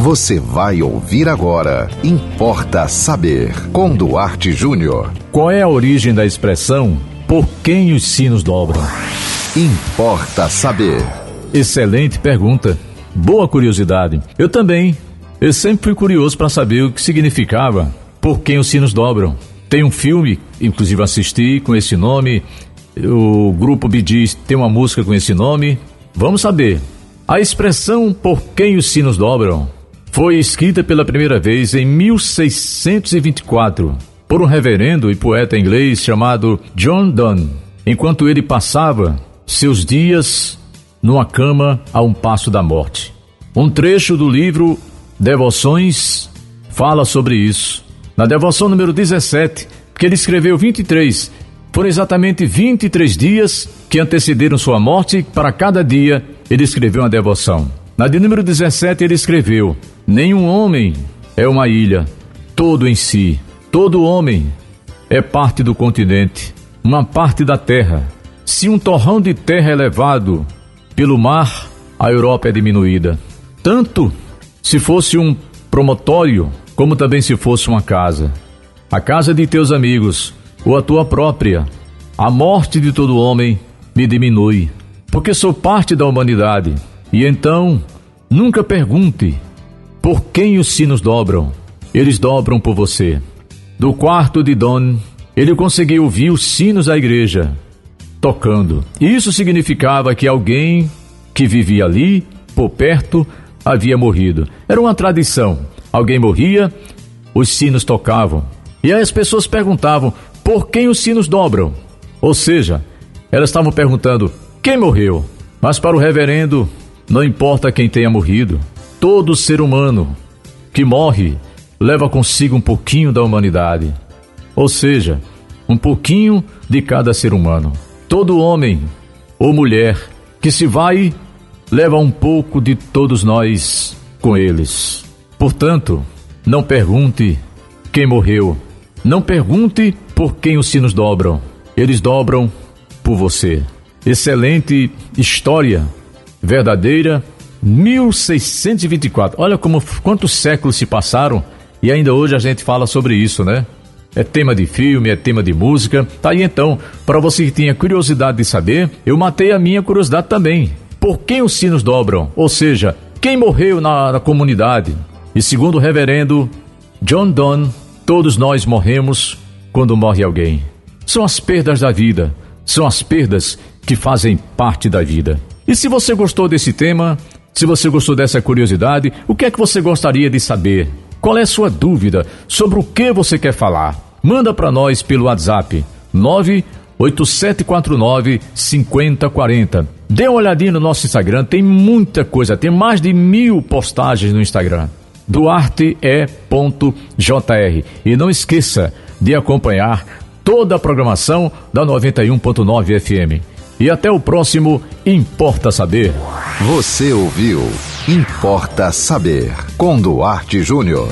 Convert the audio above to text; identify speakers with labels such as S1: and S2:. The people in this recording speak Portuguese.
S1: Você vai ouvir agora. Importa saber. Com Duarte Júnior.
S2: Qual é a origem da expressão por quem os sinos dobram?
S1: Importa saber.
S2: Excelente pergunta. Boa curiosidade. Eu também. Eu sempre fui curioso para saber o que significava por quem os sinos dobram. Tem um filme, inclusive assisti com esse nome. O grupo Bidis tem uma música com esse nome. Vamos saber. A expressão por quem os sinos dobram foi escrita pela primeira vez em 1624 por um reverendo e poeta inglês chamado John Donne, enquanto ele passava seus dias numa cama a um passo da morte. Um trecho do livro Devoções fala sobre isso. Na devoção número 17, que ele escreveu 23, foram exatamente 23 dias que antecederam sua morte, para cada dia ele escreveu uma devoção. Na de número 17 ele escreveu: Nenhum homem é uma ilha, todo em si. Todo homem é parte do continente, uma parte da terra. Se um torrão de terra é levado pelo mar, a Europa é diminuída. Tanto se fosse um promotório, como também se fosse uma casa. A casa de teus amigos, ou a tua própria. A morte de todo homem me diminui, porque sou parte da humanidade. E então, nunca pergunte por quem os sinos dobram. Eles dobram por você. Do quarto de Don, ele conseguiu ouvir os sinos da igreja tocando. Isso significava que alguém que vivia ali, por perto, havia morrido. Era uma tradição. Alguém morria, os sinos tocavam. E aí as pessoas perguntavam por quem os sinos dobram. Ou seja, elas estavam perguntando quem morreu. Mas para o reverendo, não importa quem tenha morrido. Todo ser humano que morre leva consigo um pouquinho da humanidade. Ou seja, um pouquinho de cada ser humano. Todo homem ou mulher que se vai leva um pouco de todos nós com eles. Portanto, não pergunte quem morreu. Não pergunte por quem os sinos dobram. Eles dobram por você. Excelente história, verdadeira 1624. Olha como quantos séculos se passaram e ainda hoje a gente fala sobre isso, né? É tema de filme, é tema de música. Tá aí então, para você que tinha curiosidade de saber, eu matei a minha curiosidade também. Por quem os sinos dobram? Ou seja, quem morreu na, na comunidade? E segundo o reverendo John Donne, todos nós morremos quando morre alguém. São as perdas da vida, são as perdas que fazem parte da vida. E se você gostou desse tema, se você gostou dessa curiosidade, o que é que você gostaria de saber? Qual é a sua dúvida sobre o que você quer falar? Manda para nós pelo WhatsApp 98749 5040. Dê uma olhadinha no nosso Instagram, tem muita coisa, tem mais de mil postagens no Instagram. duarte.jr. E não esqueça de acompanhar toda a programação da 91.9 FM. E até o próximo Importa Saber.
S1: Você ouviu Importa Saber com Duarte Júnior.